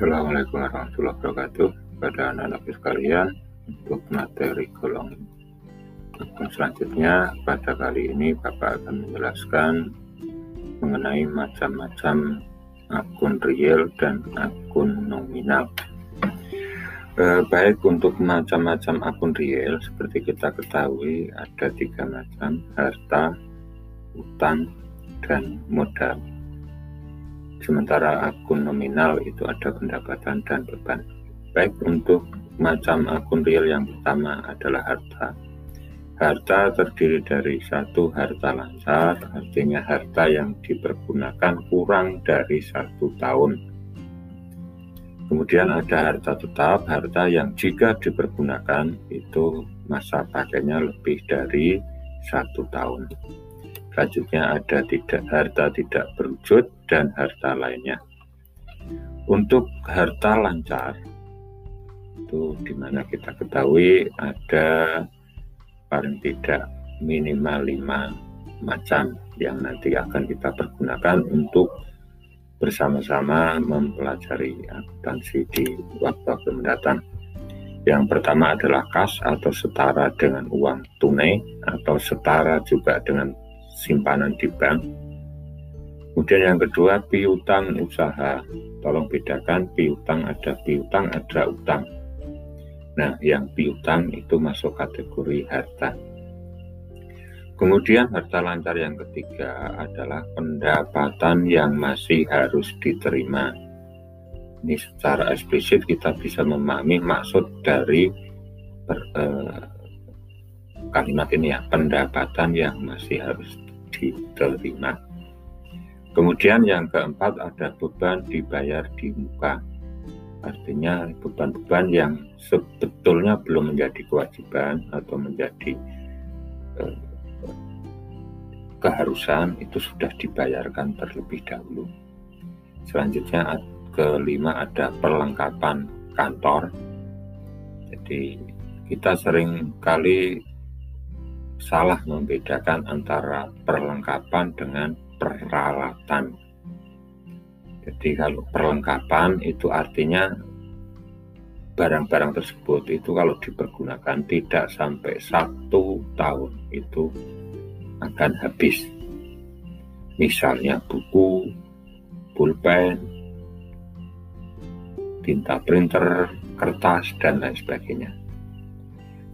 Assalamualaikum warahmatullahi wabarakatuh. Pada anak-anak sekalian untuk materi golong akun selanjutnya pada kali ini Bapak akan menjelaskan mengenai macam-macam akun real dan akun nominal. Eh, baik untuk macam-macam akun real seperti kita ketahui ada tiga macam harta, utang, dan modal sementara akun nominal itu ada pendapatan dan beban. Baik untuk macam akun real yang pertama adalah harta. Harta terdiri dari satu harta lancar, artinya harta yang dipergunakan kurang dari satu tahun. Kemudian ada harta tetap, harta yang jika dipergunakan itu masa pakainya lebih dari satu tahun. Selanjutnya ada tidak harta tidak berwujud dan harta lainnya. Untuk harta lancar itu di mana kita ketahui ada paling tidak minimal lima macam yang nanti akan kita pergunakan untuk bersama-sama mempelajari akuntansi di waktu mendatang. Yang pertama adalah kas atau setara dengan uang tunai atau setara juga dengan simpanan di bank. Kemudian yang kedua piutang usaha. Tolong bedakan piutang ada piutang ada utang. Nah, yang piutang itu masuk kategori harta. Kemudian harta lancar yang ketiga adalah pendapatan yang masih harus diterima. Ini secara eksplisit kita bisa memahami maksud dari per, eh, kalimat ini ya, pendapatan yang masih harus diterima. Kemudian yang keempat ada beban dibayar di muka. Artinya beban-beban yang sebetulnya belum menjadi kewajiban atau menjadi eh, keharusan itu sudah dibayarkan terlebih dahulu. Selanjutnya kelima ada perlengkapan kantor. Jadi kita sering kali salah membedakan antara perlengkapan dengan peralatan. Jadi kalau perlengkapan itu artinya barang-barang tersebut itu kalau dipergunakan tidak sampai satu tahun itu akan habis. Misalnya buku, pulpen, tinta printer, kertas, dan lain sebagainya.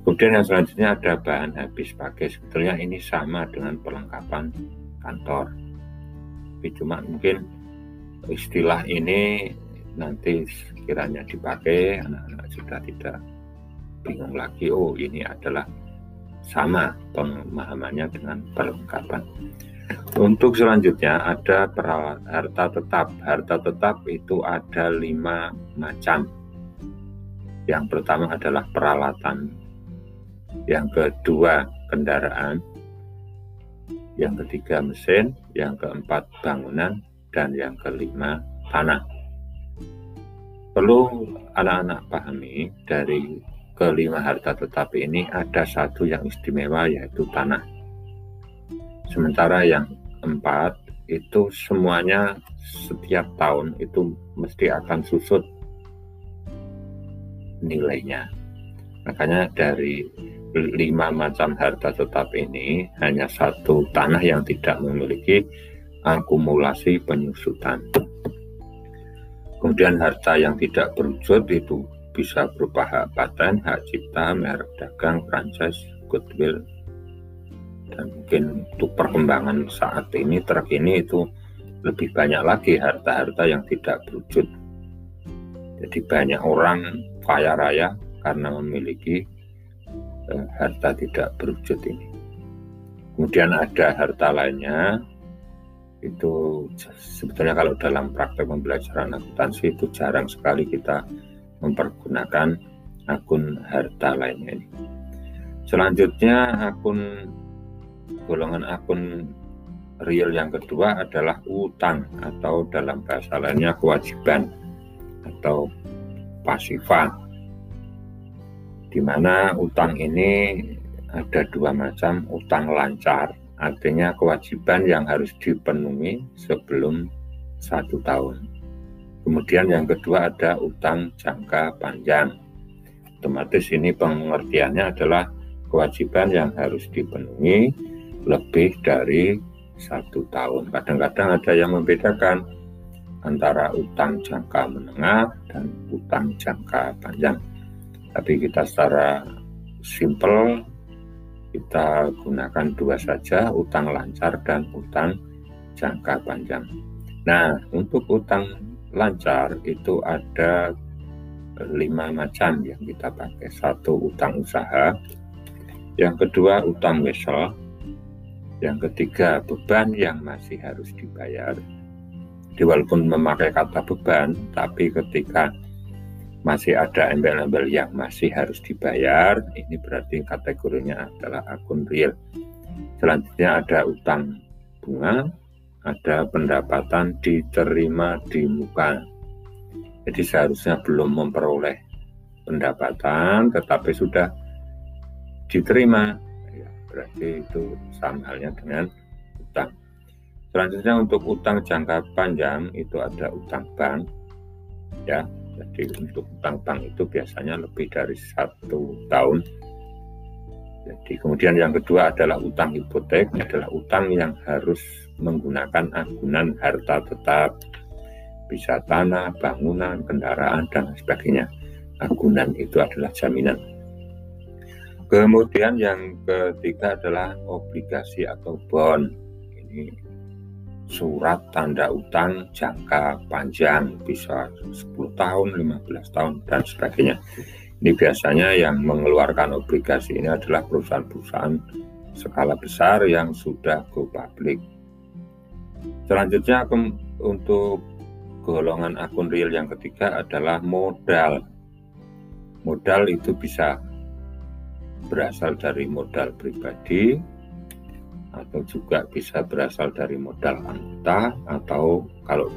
Kemudian yang selanjutnya ada bahan habis pakai. Sebetulnya ini sama dengan perlengkapan kantor. Tapi cuma mungkin istilah ini nanti kiranya dipakai anak-anak sudah tidak bingung lagi oh ini adalah sama pemahamannya dengan perlengkapan untuk selanjutnya ada harta tetap harta tetap itu ada lima macam yang pertama adalah peralatan yang kedua kendaraan, yang ketiga mesin, yang keempat bangunan, dan yang kelima tanah. Perlu anak-anak pahami dari kelima harta tetap ini ada satu yang istimewa yaitu tanah. Sementara yang empat itu semuanya setiap tahun itu mesti akan susut nilainya. Makanya dari lima macam harta tetap ini hanya satu tanah yang tidak memiliki akumulasi penyusutan. Kemudian harta yang tidak berwujud itu bisa berupa hak paten, hak cipta, merek dagang, franchise, goodwill, dan mungkin untuk perkembangan saat ini terkini itu lebih banyak lagi harta-harta yang tidak berwujud. Jadi banyak orang kaya raya karena memiliki Eh, harta tidak berwujud ini. Kemudian ada harta lainnya, itu sebetulnya kalau dalam praktek pembelajaran akuntansi itu jarang sekali kita mempergunakan akun harta lainnya ini. Selanjutnya akun golongan akun real yang kedua adalah utang atau dalam bahasa lainnya kewajiban atau pasifa di mana utang ini ada dua macam utang lancar artinya kewajiban yang harus dipenuhi sebelum satu tahun Kemudian yang kedua ada utang jangka panjang. Otomatis ini pengertiannya adalah kewajiban yang harus dipenuhi lebih dari satu tahun. Kadang-kadang ada yang membedakan antara utang jangka menengah dan utang jangka panjang. Tapi kita secara simple kita gunakan dua saja, utang lancar dan utang jangka panjang. Nah, untuk utang lancar itu ada lima macam yang kita pakai. Satu utang usaha, yang kedua utang wesel, yang ketiga beban yang masih harus dibayar. Di walaupun memakai kata beban, tapi ketika masih ada embel-embel yang masih harus dibayar, ini berarti kategorinya adalah akun real. Selanjutnya ada utang bunga, ada pendapatan diterima di muka. Jadi seharusnya belum memperoleh pendapatan, tetapi sudah diterima. Ya, berarti itu sama halnya dengan utang. Selanjutnya untuk utang jangka panjang itu ada utang bank. Ya, jadi untuk utang bank itu biasanya lebih dari satu tahun jadi kemudian yang kedua adalah utang hipotek, adalah utang yang harus menggunakan agunan harta tetap, bisa tanah, bangunan, kendaraan dan sebagainya. Agunan itu adalah jaminan. Kemudian yang ketiga adalah obligasi atau bond. Ini surat tanda utang jangka panjang bisa 10 tahun, 15 tahun dan sebagainya. Ini biasanya yang mengeluarkan obligasi ini adalah perusahaan-perusahaan skala besar yang sudah go public. Selanjutnya untuk golongan akun real yang ketiga adalah modal. Modal itu bisa berasal dari modal pribadi atau juga bisa berasal dari modal anggota atau kalau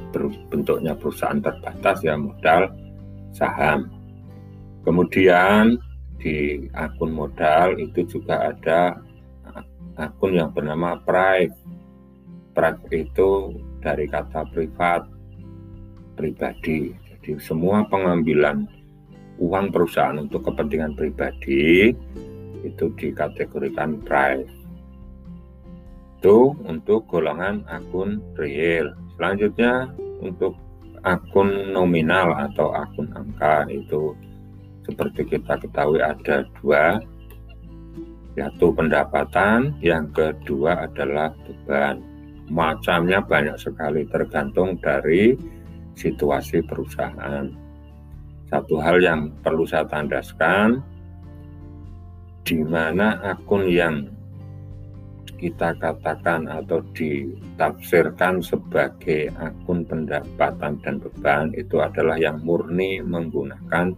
bentuknya perusahaan terbatas ya modal saham. Kemudian di akun modal itu juga ada akun yang bernama Private. Private itu dari kata privat, pribadi. Jadi semua pengambilan uang perusahaan untuk kepentingan pribadi itu dikategorikan private. Itu untuk golongan akun real. Selanjutnya untuk akun nominal atau akun angka itu seperti kita ketahui ada dua. Yaitu pendapatan. Yang kedua adalah beban. Macamnya banyak sekali tergantung dari situasi perusahaan. Satu hal yang perlu saya tandaskan di mana akun yang kita katakan atau ditafsirkan sebagai akun pendapatan dan beban itu adalah yang murni menggunakan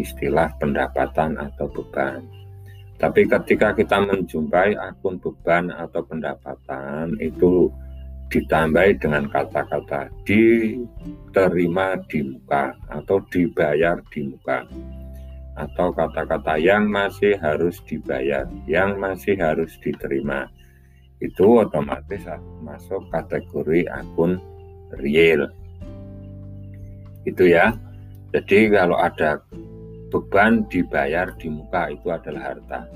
istilah pendapatan atau beban. Tapi ketika kita menjumpai akun beban atau pendapatan itu ditambahi dengan kata-kata diterima di muka atau dibayar di muka atau kata-kata yang masih harus dibayar, yang masih harus diterima. Itu otomatis masuk kategori akun real. Itu ya. Jadi kalau ada beban dibayar di muka itu adalah harta.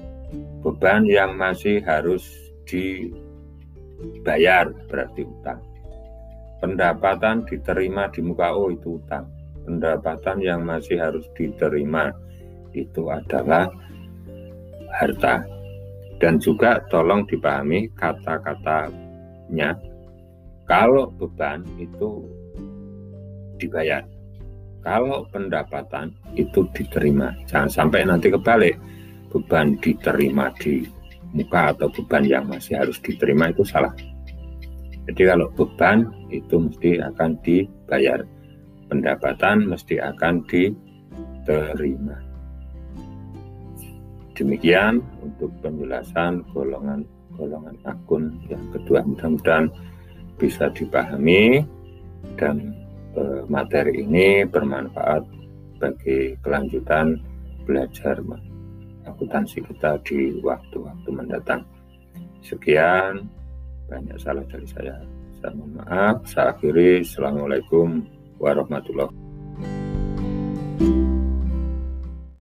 Beban yang masih harus dibayar berarti utang. Pendapatan diterima di muka oh itu utang. Pendapatan yang masih harus diterima itu adalah harta. Dan juga tolong dipahami kata-katanya. Kalau beban itu dibayar kalau pendapatan itu diterima. Jangan sampai nanti kebalik, beban diterima di muka atau beban yang masih harus diterima itu salah. Jadi kalau beban itu mesti akan dibayar, pendapatan mesti akan diterima. Demikian untuk penjelasan golongan-golongan akun yang kedua mudah-mudahan bisa dipahami dan Eh, materi ini bermanfaat bagi kelanjutan belajar akuntansi kita di waktu-waktu mendatang. Sekian, banyak salah dari saya. Saya mohon maaf. Saya akhiri. Assalamualaikum warahmatullahi